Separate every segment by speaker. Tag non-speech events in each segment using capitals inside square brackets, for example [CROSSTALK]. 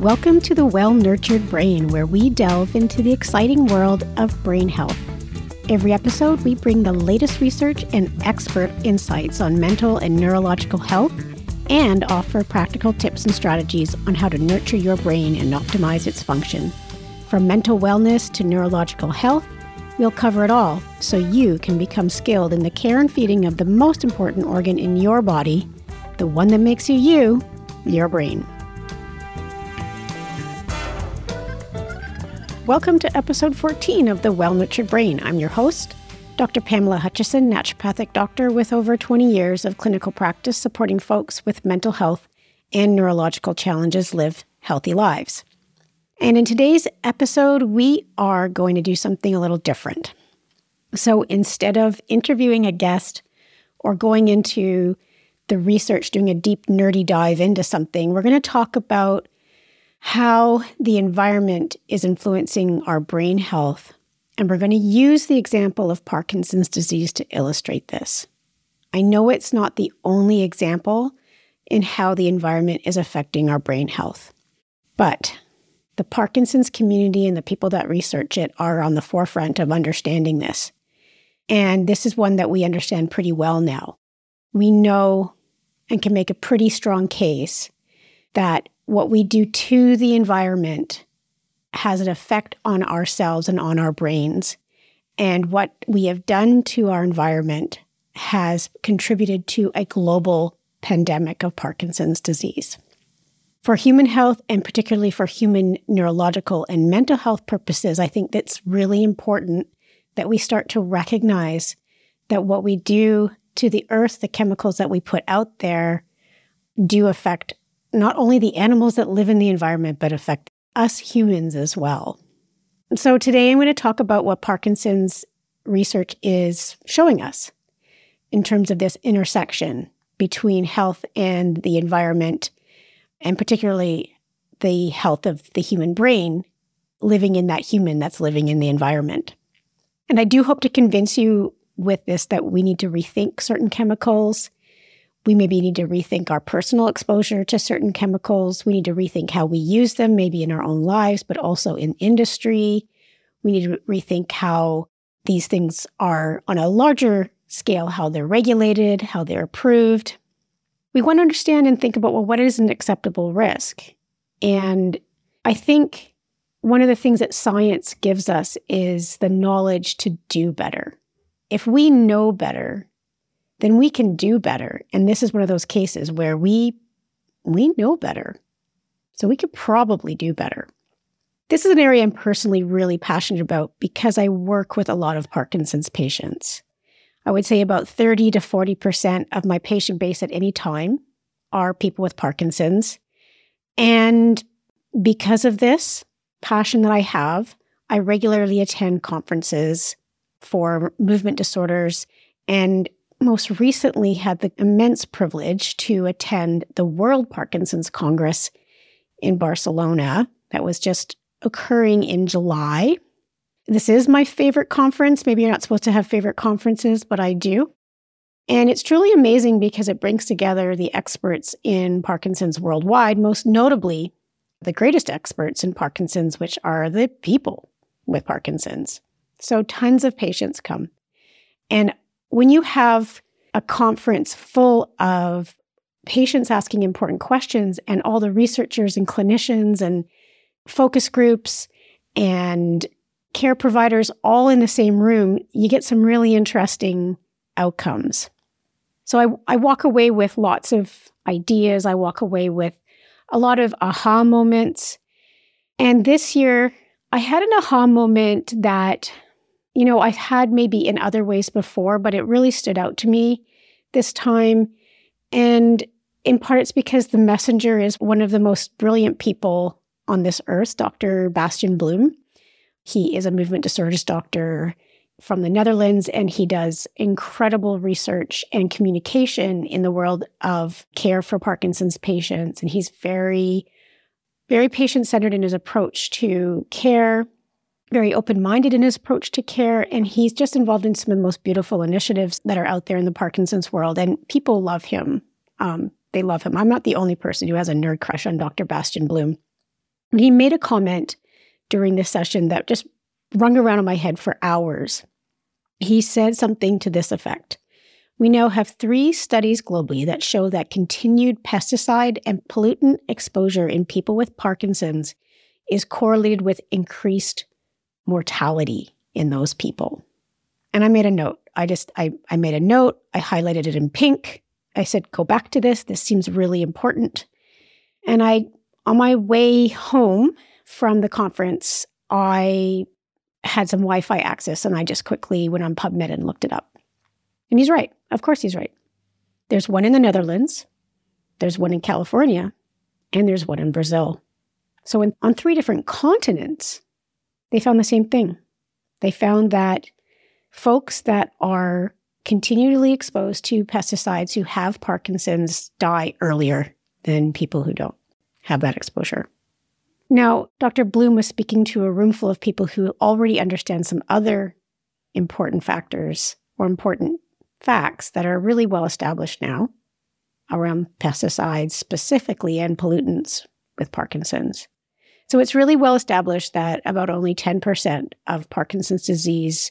Speaker 1: Welcome to the Well Nurtured Brain, where we delve into the exciting world of brain health. Every episode, we bring the latest research and expert insights on mental and neurological health and offer practical tips and strategies on how to nurture your brain and optimize its function. From mental wellness to neurological health, we'll cover it all so you can become skilled in the care and feeding of the most important organ in your body, the one that makes you you, your brain. Welcome to episode 14 of The Well Nurtured Brain. I'm your host, Dr. Pamela Hutchison, naturopathic doctor with over 20 years of clinical practice supporting folks with mental health and neurological challenges live healthy lives. And in today's episode, we are going to do something a little different. So instead of interviewing a guest or going into the research, doing a deep, nerdy dive into something, we're going to talk about how the environment is influencing our brain health. And we're going to use the example of Parkinson's disease to illustrate this. I know it's not the only example in how the environment is affecting our brain health, but the Parkinson's community and the people that research it are on the forefront of understanding this. And this is one that we understand pretty well now. We know and can make a pretty strong case that what we do to the environment has an effect on ourselves and on our brains. And what we have done to our environment has contributed to a global pandemic of Parkinson's disease. For human health, and particularly for human neurological and mental health purposes, I think that's really important that we start to recognize that what we do to the earth, the chemicals that we put out there, do affect not only the animals that live in the environment, but affect us humans as well. So, today I'm going to talk about what Parkinson's research is showing us in terms of this intersection between health and the environment, and particularly the health of the human brain living in that human that's living in the environment. And I do hope to convince you with this that we need to rethink certain chemicals we maybe need to rethink our personal exposure to certain chemicals. We need to rethink how we use them, maybe in our own lives, but also in industry. We need to rethink how these things are on a larger scale, how they're regulated, how they're approved. We want to understand and think about well, what is an acceptable risk? And I think one of the things that science gives us is the knowledge to do better. If we know better, then we can do better. And this is one of those cases where we we know better. So we could probably do better. This is an area I'm personally really passionate about because I work with a lot of Parkinson's patients. I would say about 30 to 40% of my patient base at any time are people with Parkinson's. And because of this passion that I have, I regularly attend conferences for movement disorders and most recently had the immense privilege to attend the World Parkinson's Congress in Barcelona that was just occurring in July. This is my favorite conference. Maybe you're not supposed to have favorite conferences, but I do. And it's truly amazing because it brings together the experts in Parkinson's worldwide, most notably the greatest experts in Parkinson's, which are the people with Parkinson's. So tons of patients come. And when you have a conference full of patients asking important questions and all the researchers and clinicians and focus groups and care providers all in the same room, you get some really interesting outcomes. So I, I walk away with lots of ideas. I walk away with a lot of aha moments. And this year, I had an aha moment that you know, I've had maybe in other ways before, but it really stood out to me this time. And in part, it's because the messenger is one of the most brilliant people on this earth, Dr. Bastiaan Bloem. He is a movement disorders doctor from the Netherlands, and he does incredible research and communication in the world of care for Parkinson's patients. And he's very, very patient centered in his approach to care very open minded in his approach to care. And he's just involved in some of the most beautiful initiatives that are out there in the Parkinson's world. And people love him. Um, they love him. I'm not the only person who has a nerd crush on Dr. Bastiaan Bloem. And he made a comment during this session that just rung around in my head for hours. He said something to this effect We now have three studies globally that show that continued pesticide and pollutant exposure in people with Parkinson's is correlated with increased mortality in those people. And I made a note. I just I, I made a note, I highlighted it in pink. I said, go back to this. This seems really important. And I on my way home from the conference, I had some Wi Fi access and I just quickly went on PubMed and looked it up. And he's right. Of course, he's right. There's one in the Netherlands, there's one in California, and there's one in Brazil. So, in, on three different continents, they found the same thing. They found that folks that are continually exposed to pesticides who have Parkinson's die earlier than people who don't have that exposure. Now, Dr. Bloem was speaking to a room full of people who already understand some other important factors or important facts that are really well established now around pesticides specifically and pollutants with Parkinson's. So it's really well established that about only 10% of Parkinson's disease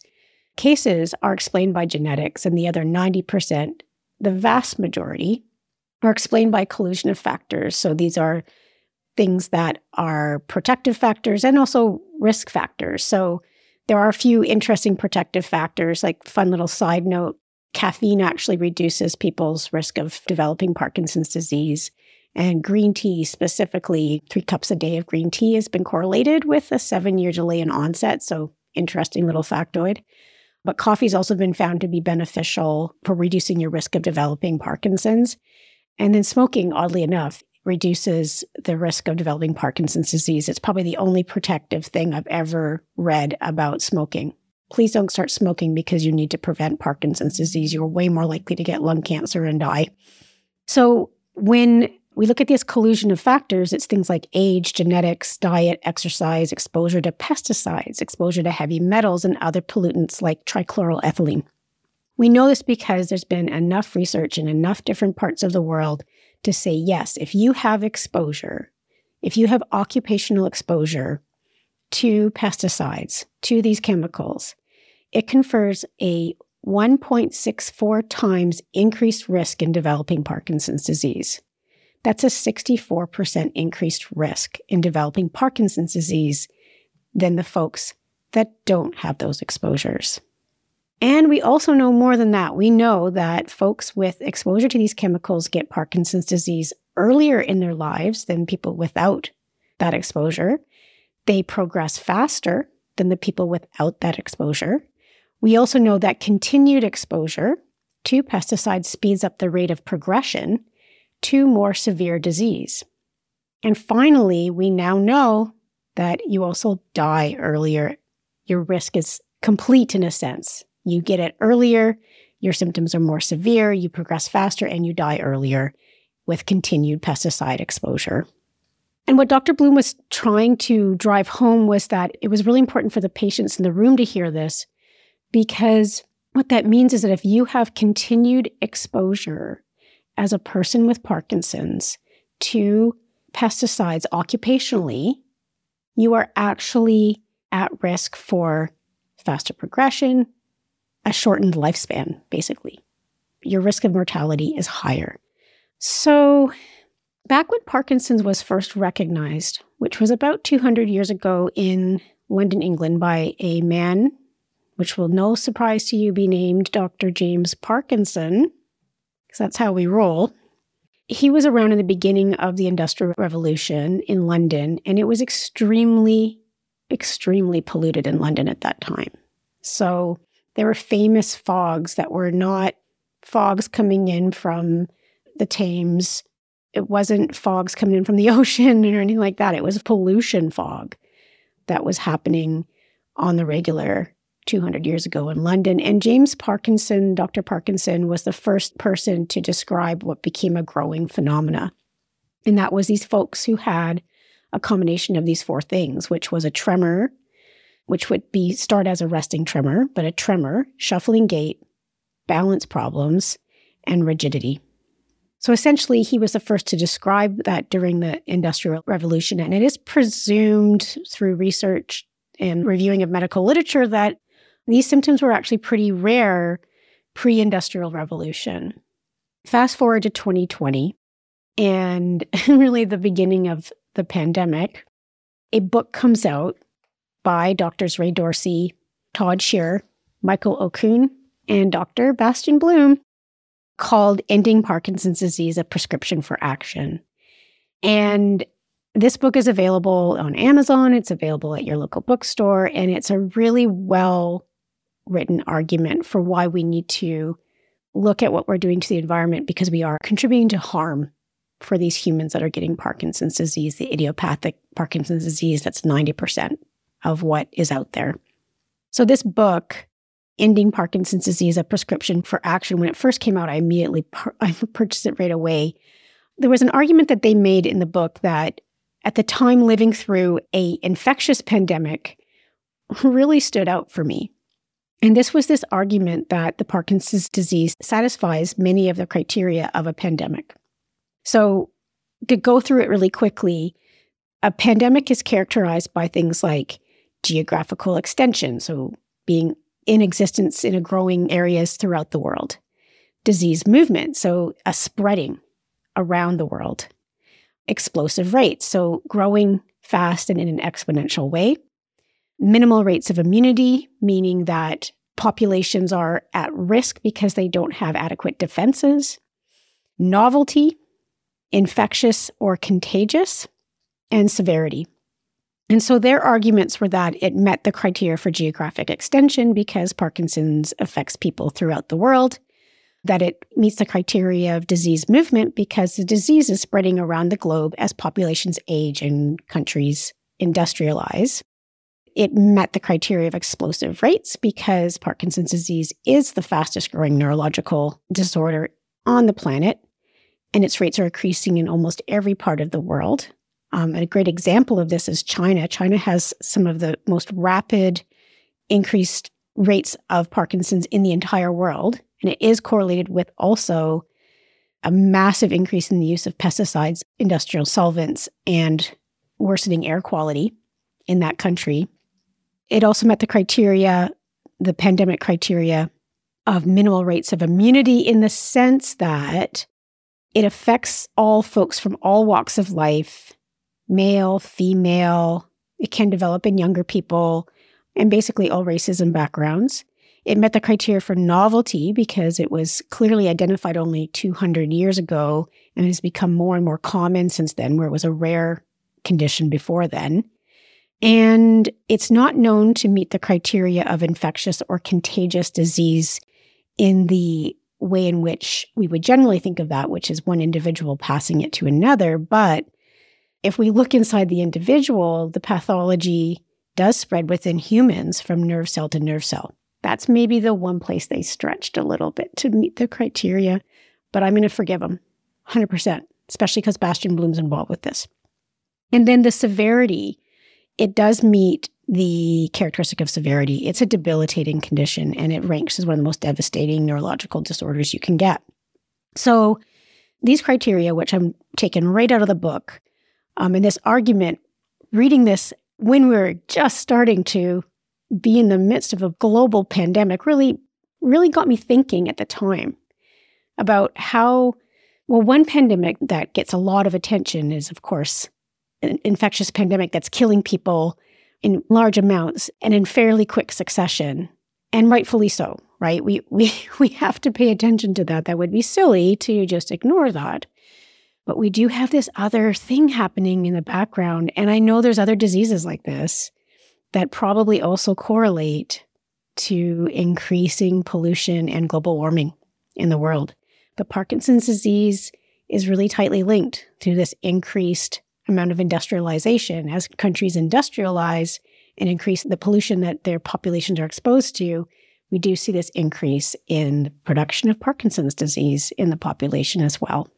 Speaker 1: cases are explained by genetics, and the other 90%, the vast majority, are explained by collusion of factors. So these are things that are protective factors and also risk factors. So there are a few interesting protective factors, like fun little side note. Caffeine actually reduces people's risk of developing Parkinson's disease. And green tea, specifically, three cups a day of green tea has been correlated with a seven year delay in onset. So, interesting little factoid. But coffee's also been found to be beneficial for reducing your risk of developing Parkinson's. And then smoking, oddly enough, reduces the risk of developing Parkinson's disease. It's probably the only protective thing I've ever read about smoking. Please don't start smoking because you need to prevent Parkinson's disease. You're way more likely to get lung cancer and die. So, when we look at this collusion of factors, it's things like age, genetics, diet, exercise, exposure to pesticides, exposure to heavy metals, and other pollutants like trichloroethylene. We know this because there's been enough research in enough different parts of the world to say, yes, if you have exposure, if you have occupational exposure to pesticides, to these chemicals, it confers a 1.64 times increased risk in developing Parkinson's disease. That's a 64% increased risk in developing Parkinson's disease than the folks that don't have those exposures. And we also know more than that. We know that folks with exposure to these chemicals get Parkinson's disease earlier in their lives than people without that exposure. They progress faster than the people without that exposure. We also know that continued exposure to pesticides speeds up the rate of progression to more severe disease. And finally, we now know that you also die earlier. Your risk is complete in a sense. You get it earlier, your symptoms are more severe, you progress faster, and you die earlier with continued pesticide exposure. And what Dr. Bloem was trying to drive home was that it was really important for the patients in the room to hear this because what that means is that if you have continued exposure as a person with Parkinson's to pesticides occupationally, you are actually at risk for faster progression, a shortened lifespan, basically. Your risk of mortality is higher. So, back when Parkinson's was first recognized, which was about 200 years ago in London, England, by a man, which will no surprise to you be named Dr. James Parkinson, because that's how we roll. He was around in the beginning of the Industrial Revolution in London, and it was extremely, extremely polluted in London at that time. So, there were famous fogs that were not fogs coming in from the Thames. It wasn't fogs coming in from the [LAUGHS] ocean or anything like that. It was pollution fog that was happening on the regular 200 years ago in London. And James Parkinson, Dr. Parkinson, was the first person to describe what became a growing phenomena. And that was these folks who had a combination of these four things, which was a tremor, which would be start as a resting tremor, but a tremor, shuffling gait, balance problems, and rigidity. So essentially, he was the first to describe that during the Industrial Revolution. And it is presumed through research and reviewing of medical literature that these symptoms were actually pretty rare pre Industrial Revolution. Fast forward to 2020, and [LAUGHS] really the beginning of the pandemic, a book comes out by doctors Ray Dorsey, Todd Sherer, Michael Okun, and Dr. Bastiaan Bloem called Ending Parkinson's Disease A Prescription for Action. And this book is available on Amazon, it's available at your local bookstore, and it's a really well written argument for why we need to look at what we're doing to the environment because we are contributing to harm for these humans that are getting Parkinson's disease, the idiopathic Parkinson's disease, that's 90% of what is out there. So, this book Ending Parkinson's Disease, a prescription for action. When it first came out, I immediately [LAUGHS] I purchased it right away. There was an argument that they made in the book that at the time living through a infectious pandemic really stood out for me. And this was this argument that the Parkinson's disease satisfies many of the criteria of a pandemic. So, to go through it really quickly, a pandemic is characterized by things like geographical extension, so being in existence in a growing areas throughout the world. Disease movement, so a spreading around the world. Explosive rates, so growing fast and in an exponential way. Minimal rates of immunity, meaning that populations are at risk because they don't have adequate defenses. Novelty, infectious or contagious, and severity. And so their arguments were that it met the criteria for geographic extension because Parkinson's affects people throughout the world, that it meets the criteria of disease movement because the disease is spreading around the globe as populations age and countries industrialize. It met the criteria of explosive rates because Parkinson's disease is the fastest growing neurological disorder on the planet, and its rates are increasing in almost every part of the world. Um, a great example of this is China. China has some of the most rapid increased rates of Parkinson's in the entire world. And it is correlated with also a massive increase in the use of pesticides, industrial solvents, and worsening air quality in that country. It also met the criteria, the pandemic criteria of minimal rates of immunity in the sense that it affects all folks from all walks of life male, female. It can develop in younger people and basically all races and backgrounds. It met the criteria for novelty because it was clearly identified only 200 years ago and has become more and more common since then, where it was a rare condition before then. And it's not known to meet the criteria of infectious or contagious disease in the way in which we would generally think of that, which is one individual passing it to another. But if we look inside the individual, the pathology does spread within humans from nerve cell to nerve cell. That's maybe the one place they stretched a little bit to meet the criteria, but I'm going to forgive them 100%, especially because Bastiaan Bloem's involved with this. And then the severity, it does meet the characteristic of severity. It's a debilitating condition and it ranks as one of the most devastating neurological disorders you can get. So, these criteria, which I'm taking right out of the book, um, and this argument, reading this when we are just starting to be in the midst of a global pandemic, really, really got me thinking at the time about how, well, one pandemic that gets a lot of attention is, of course, an infectious pandemic that's killing people in large amounts and in fairly quick succession, and rightfully so, right? We we [LAUGHS] we have to pay attention to that. That would be silly to just ignore that. But we do have this other thing happening in the background. And I know there's other diseases like this that probably also correlate to increasing pollution and global warming in the world. But Parkinson's disease is really tightly linked to this increased amount of industrialization. As countries industrialize and increase the pollution that their populations are exposed to, we do see this increase in production of Parkinson's disease in the population as well.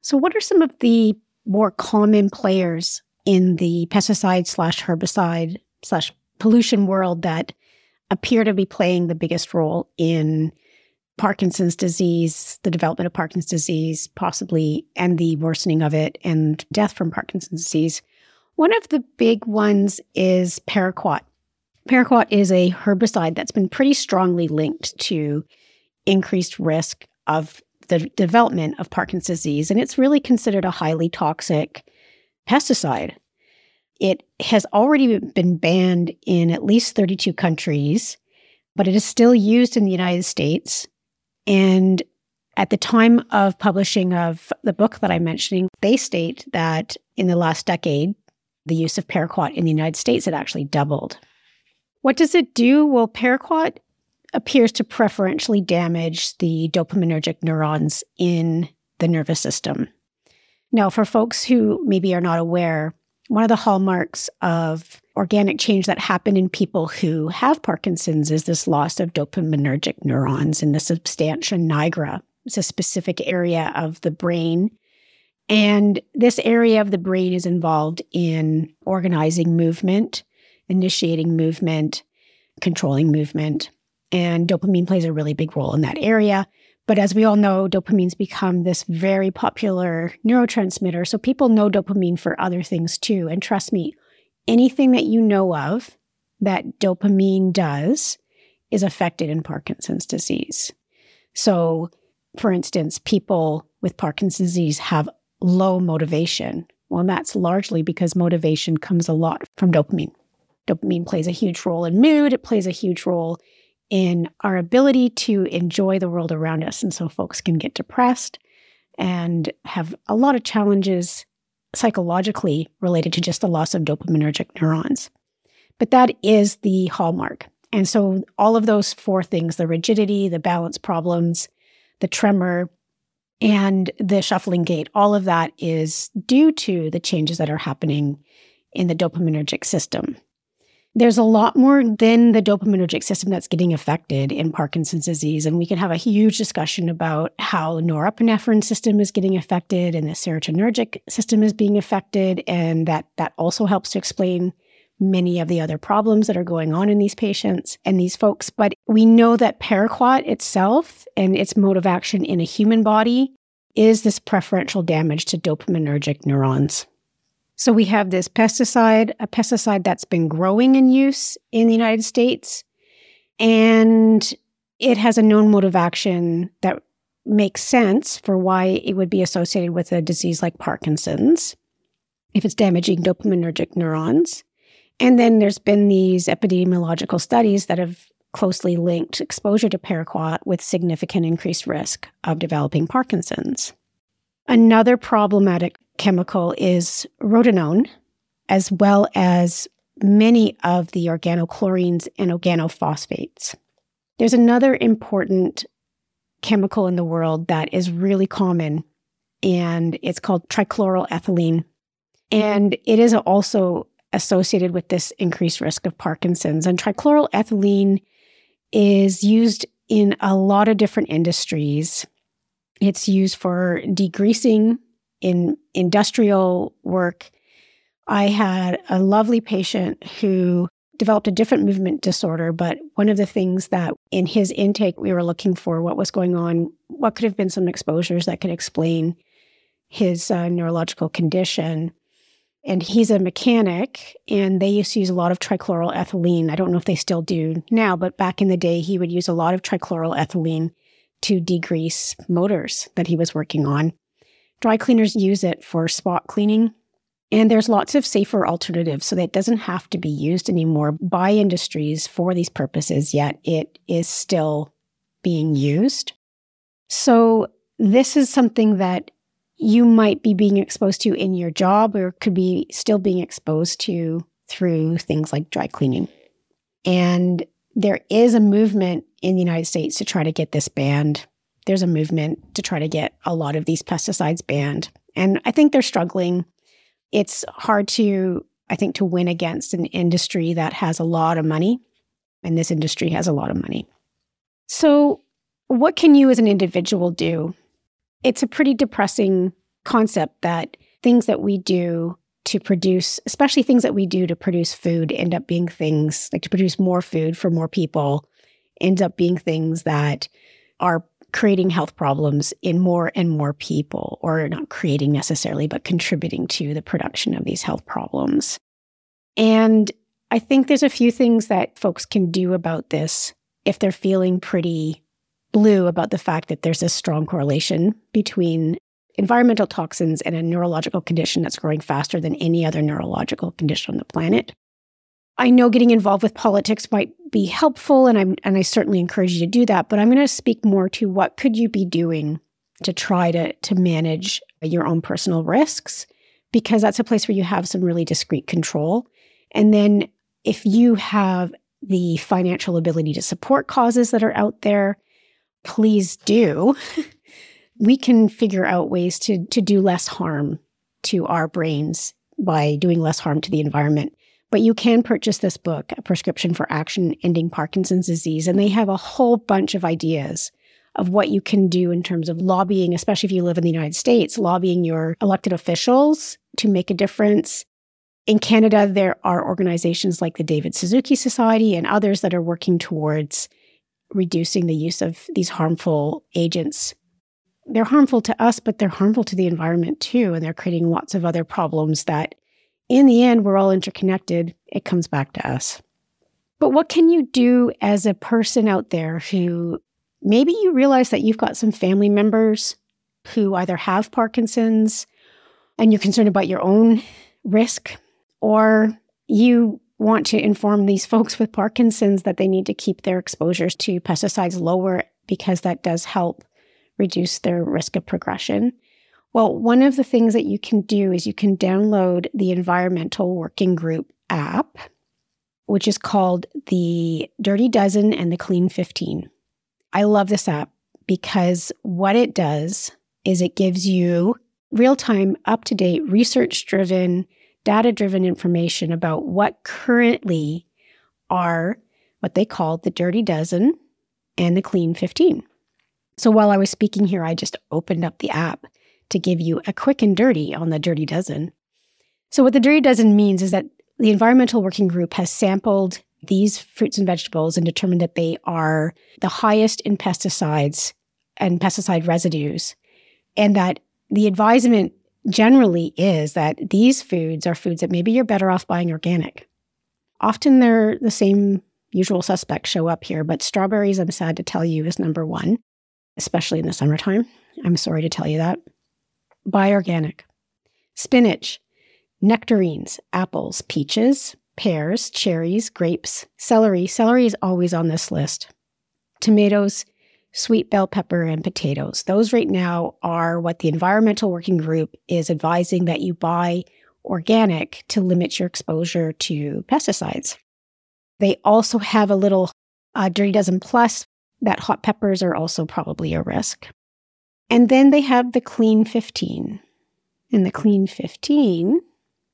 Speaker 1: So, what are some of the more common players in the pesticide slash herbicide slash pollution world that appear to be playing the biggest role in Parkinson's disease, the development of Parkinson's disease, possibly, and the worsening of it and death from Parkinson's disease. One of the big ones is paraquat. Paraquat is a herbicide that's been pretty strongly linked to increased risk of the development of Parkinson's disease, and it's really considered a highly toxic pesticide. It has already been banned in at least 32 countries, but it is still used in the United States. And at the time of publishing of the book that I'm mentioning, they state that in the last decade, the use of paraquat in the United States had actually doubled. What does it do? Well, paraquat appears to preferentially damage the dopaminergic neurons in the nervous system. Now, for folks who maybe are not aware, one of the hallmarks of organic change that happen in people who have Parkinson's is this loss of dopaminergic neurons in the substantia nigra. It's a specific area of the brain. And this area of the brain is involved in organizing movement, initiating movement, controlling movement. And dopamine plays a really big role in that area. But as we all know, dopamine's become this very popular neurotransmitter. So people know dopamine for other things too. And trust me, anything that you know of that dopamine does is affected in Parkinson's disease. So, for instance, people with Parkinson's disease have low motivation. Well, that's largely because motivation comes a lot from dopamine. Dopamine plays a huge role in mood, it plays a huge role in our ability to enjoy the world around us. And so folks can get depressed and have a lot of challenges psychologically related to just the loss of dopaminergic neurons. But that is the hallmark. And so all of those four things the rigidity, the balance problems, the tremor, and the shuffling gait all of that is due to the changes that are happening in the dopaminergic system. There's a lot more than the dopaminergic system that's getting affected in Parkinson's disease. And we can have a huge discussion about how norepinephrine system is getting affected and the serotonergic system is being affected. And that that also helps to explain many of the other problems that are going on in these patients and these folks. But we know that paraquat itself and its mode of action in a human body is this preferential damage to dopaminergic neurons. So we have this pesticide, a pesticide that's been growing in use in the United States, and it has a known mode of action that makes sense for why it would be associated with a disease like Parkinson's if it's damaging dopaminergic neurons. And then there's been these epidemiological studies that have closely linked exposure to paraquat with significant increased risk of developing Parkinson's. Another problematic chemical is rotenone, as well as many of the organochlorines and organophosphates. There's another important chemical in the world that is really common, and it's called trichloroethylene. And it is also associated with this increased risk of Parkinson's. And trichloroethylene is used in a lot of different industries. It's used for degreasing in industrial work, I had a lovely patient who developed a different movement disorder. But one of the things that in his intake we were looking for, what was going on, what could have been some exposures that could explain his uh, neurological condition. And he's a mechanic, and they used to use a lot of trichloroethylene. I don't know if they still do now, but back in the day, he would use a lot of trichloroethylene to degrease motors that he was working on. Dry cleaners use it for spot cleaning. And there's lots of safer alternatives so that it doesn't have to be used anymore by industries for these purposes, yet it is still being used. So, this is something that you might be being exposed to in your job or could be still being exposed to through things like dry cleaning. And there is a movement in the United States to try to get this banned there's a movement to try to get a lot of these pesticides banned. And I think they're struggling. It's hard to, I think, to win against an industry that has a lot of money. And this industry has a lot of money. So, what can you as an individual do? It's a pretty depressing concept that things that we do to produce, especially things that we do to produce food, end up being things like to produce more food for more people, ends up being things that are creating health problems in more and more people, or not creating necessarily, but contributing to the production of these health problems. And I think there's a few things that folks can do about this if they're feeling pretty blue about the fact that there's a strong correlation between environmental toxins and a neurological condition that's growing faster than any other neurological condition on the planet. I know getting involved with politics might be helpful and I'm and I certainly encourage you to do that, but I'm going to speak more to what could you be doing to try to to manage your own personal risks because that's a place where you have some really discrete control. And then if you have the financial ability to support causes that are out there, please do. [LAUGHS] we can figure out ways to to do less harm to our brains by doing less harm to the environment. But you can purchase this book, A Prescription for Action Ending Parkinson's Disease, and they have a whole bunch of ideas of what you can do in terms of lobbying, especially if you live in the United States, lobbying your elected officials to make a difference. In Canada, there are organizations like the David Suzuki Society and others that are working towards reducing the use of these harmful agents. They're harmful to us, but they're harmful to the environment too. And they're creating lots of other problems that, in the end, we're all interconnected. It comes back to us. But what can you do as a person out there who maybe you realize that you've got some family members who either have Parkinson's and you're concerned about your own risk, or you want to inform these folks with Parkinson's that they need to keep their exposures to pesticides lower because that does help reduce their risk of progression. Well, one of the things that you can do is you can download the Environmental Working Group app, which is called the Dirty Dozen and the Clean 15. I love this app because what it does is it gives you real time, up to date, research driven data driven information about what currently are what they call the dirty dozen and the clean 15. So while I was speaking here, I just opened up the app to give you a quick and dirty on the dirty dozen. So, what the dirty dozen means is that the environmental working group has sampled these fruits and vegetables and determined that they are the highest in pesticides and pesticide residues, and that the advisement generally is that these foods are foods that maybe you're better off buying organic. Often they're the same usual suspects show up here, but strawberries, I'm sad to tell you, is number one, especially in the summertime. I'm sorry to tell you that. Buy organic. Spinach, nectarines, apples, peaches, pears, cherries, grapes, celery. Celery is always on this list. Tomatoes, sweet bell pepper, and potatoes. Those right now are what the Environmental Working Group is advising that you buy organic to limit your exposure to pesticides. They also have a little uh, Dirty Dozen Plus that hot peppers are also probably a risk. And then they have the Clean 15. And the Clean 15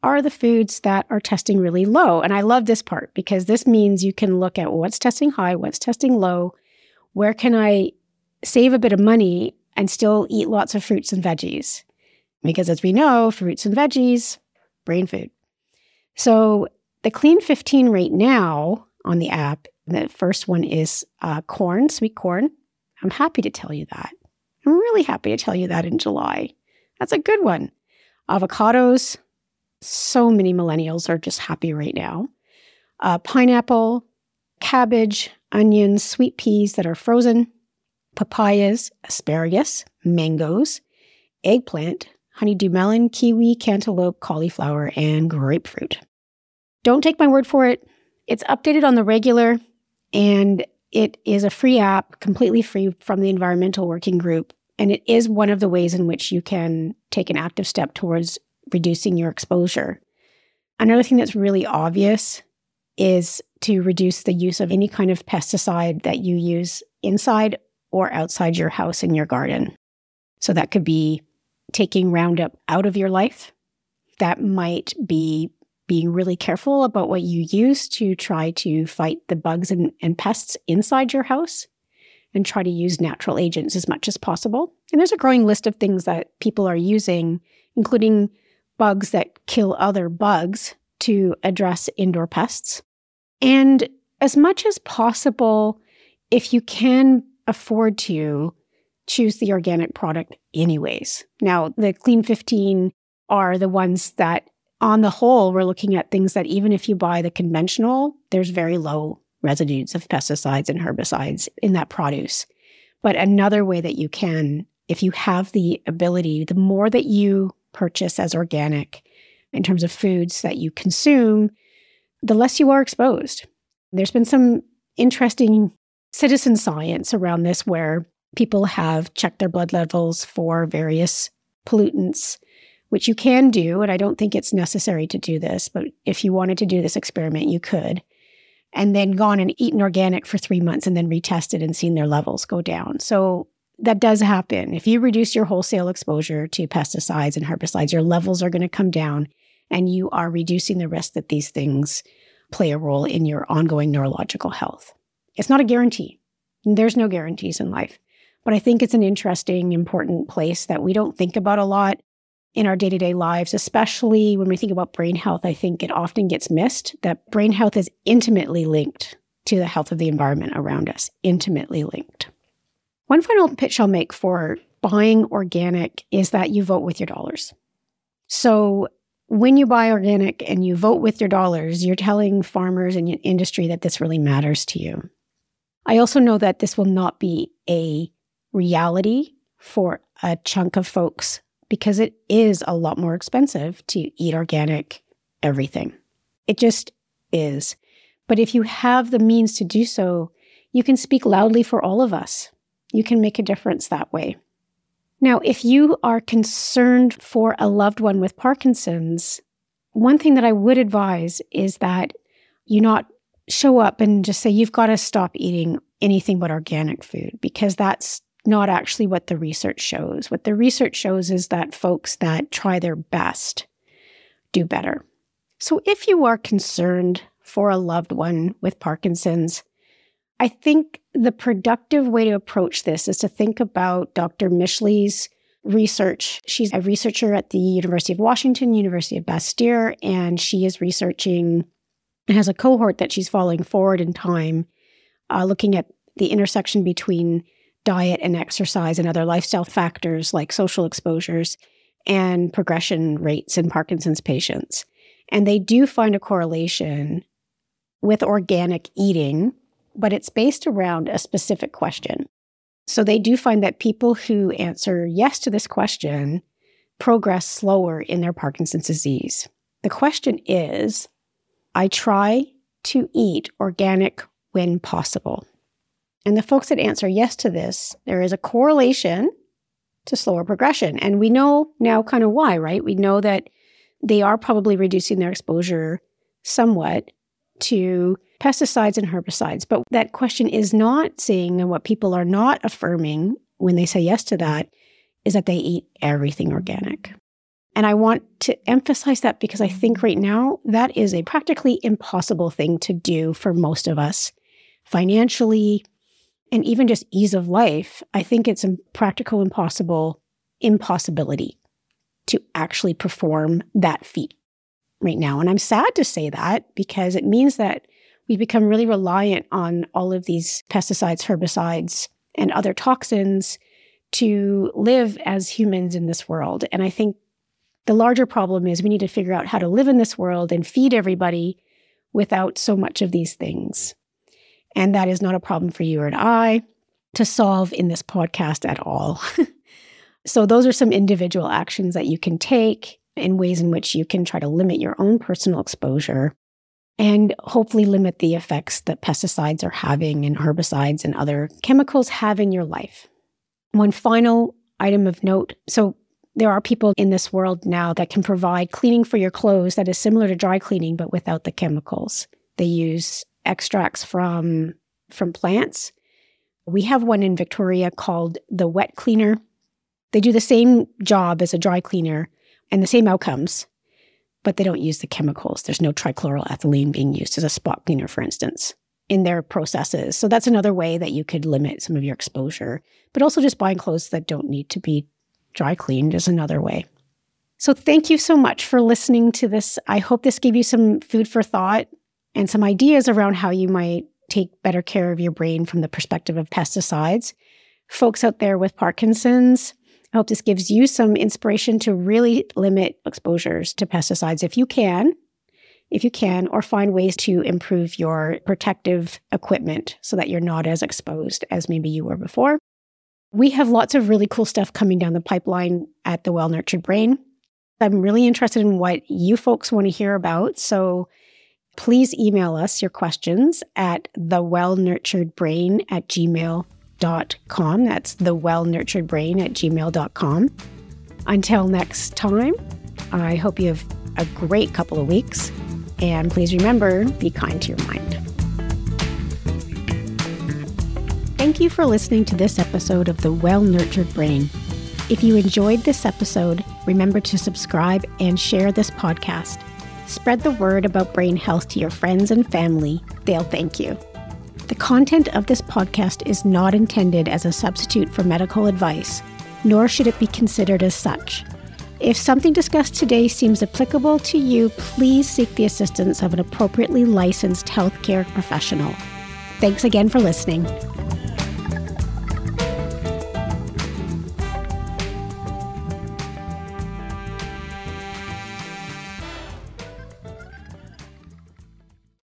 Speaker 1: are the foods that are testing really low. And I love this part because this means you can look at what's testing high, what's testing low, where can I save a bit of money and still eat lots of fruits and veggies? Because as we know, fruits and veggies, brain food. So the Clean 15 right now on the app, the first one is uh, corn, sweet corn. I'm happy to tell you that. I'm really happy to tell you that in July. That's a good one. Avocados, so many millennials are just happy right now. Uh, pineapple, cabbage, onions, sweet peas that are frozen, papayas, asparagus, mangoes, eggplant, honeydew melon, kiwi, cantaloupe, cauliflower, and grapefruit. Don't take my word for it. It's updated on the regular and it is a free app, completely free from the Environmental Working Group. And it is one of the ways in which you can take an active step towards reducing your exposure. Another thing that's really obvious is to reduce the use of any kind of pesticide that you use inside or outside your house in your garden. So that could be taking Roundup out of your life. That might be being really careful about what you use to try to fight the bugs and, and pests inside your house and try to use natural agents as much as possible. And there's a growing list of things that people are using, including bugs that kill other bugs to address indoor pests. And as much as possible, if you can afford to choose the organic product anyways. Now, the Clean 15 are the ones that, on the whole, we're looking at things that even if you buy the conventional, there's very low residues of pesticides and herbicides in that produce. But another way that you can, if you have the ability, the more that you purchase as organic in terms of foods that you consume, the less you are exposed. There's been some interesting citizen science around this where people have checked their blood levels for various pollutants, which you can do. And I don't think it's necessary to do this, but if you wanted to do this experiment, you could. And then gone and eaten organic for three months and then retested and seen their levels go down. So that does happen. If you reduce your wholesale exposure to pesticides and herbicides, your levels are going to come down and you are reducing the risk that these things play a role in your ongoing neurological health. It's not a guarantee. There's no guarantees in life. But I think it's an interesting, important place that we don't think about a lot in our day to day lives, especially when we think about brain health. I think it often gets missed that brain health is intimately linked to the health of the environment around us, intimately linked. One final pitch I'll make for buying organic is that you vote with your dollars. So when you buy organic and you vote with your dollars, you're telling farmers and industry that this really matters to you. I also know that this will not be a reality for a chunk of folks because it is a lot more expensive to eat organic everything. It just is. But if you have the means to do so, you can speak loudly for all of us. You can make a difference that way. Now, if you are concerned for a loved one with Parkinson's, one thing that I would advise is that you not show up and just say, you've got to stop eating anything but organic food, because that's not actually what the research shows. What the research shows is that folks that try their best do better. So if you are concerned for a loved one with Parkinson's, I think the productive way to approach this is to think about Dr. Mischley's research. She's a researcher at the University of Washington, University of Bastyr, and she is researching and has a cohort that she's following forward in time, uh, looking at the intersection between diet and exercise and other lifestyle factors like social exposures and progression rates in Parkinson's patients. And they do find a correlation with organic eating but it's based around a specific question. So they do find that people who answer yes to this question progress slower in their Parkinson's disease. The question is I try to eat organic when possible. And the folks that answer yes to this, there is a correlation to slower progression. And we know now kind of why, right? We know that they are probably reducing their exposure somewhat to pesticides and herbicides. But that question is not saying, and what people are not affirming when they say yes to that, is that they eat everything organic. And I want to emphasize that because I think right now that is a practically impossible thing to do for most of us financially and even just ease of life. I think it's a practical impossible impossibility to actually perform that feat right now. And I'm sad to say that because it means that we become really reliant on all of these pesticides, herbicides, and other toxins to live as humans in this world. And I think the larger problem is we need to figure out how to live in this world and feed everybody without so much of these things. And that is not a problem for you and I to solve in this podcast at all. [LAUGHS] so, those are some individual actions that you can take and ways in which you can try to limit your own personal exposure and hopefully limit the effects that pesticides are having and herbicides and other chemicals have in your life. One final item of note so, there are people in this world now that can provide cleaning for your clothes that is similar to dry cleaning but without the chemicals. They use extracts from from plants. We have one in Victoria called the wet cleaner. They do the same job as a dry cleaner and the same outcomes, but they don't use the chemicals. There's no trichloroethylene being used as a spot cleaner, for instance, in their processes. So that's another way that you could limit some of your exposure. But also just buying clothes that don't need to be dry cleaned is another way. So thank you so much for listening to this. I hope this gave you some food for thought and some ideas around how you might take better care of your brain from the perspective of pesticides. Folks out there with Parkinson's, I hope this gives you some inspiration to really limit exposures to pesticides if you can, if you can, or find ways to improve your protective equipment so that you're not as exposed as maybe you were before. We have lots of really cool stuff coming down the pipeline at the Well Nurtured Brain. I'm really interested in what you folks want to hear about. So please email us your questions at thewellnurturedbrain at gmail.com. That's thewellnurturedbrain at gmail.com. Until next time, I hope you have a great couple of weeks. And please remember be kind to your mind. Thank you for listening to this episode of The Well Nurtured Brain. If you enjoyed this episode, remember to subscribe and share this podcast. Spread the word about brain health to your friends and family. They'll thank you. The content of this podcast is not intended as a substitute for medical advice, nor should it be considered as such. If something discussed today seems applicable to you, please seek the assistance of an appropriately licensed healthcare professional. Thanks again for listening.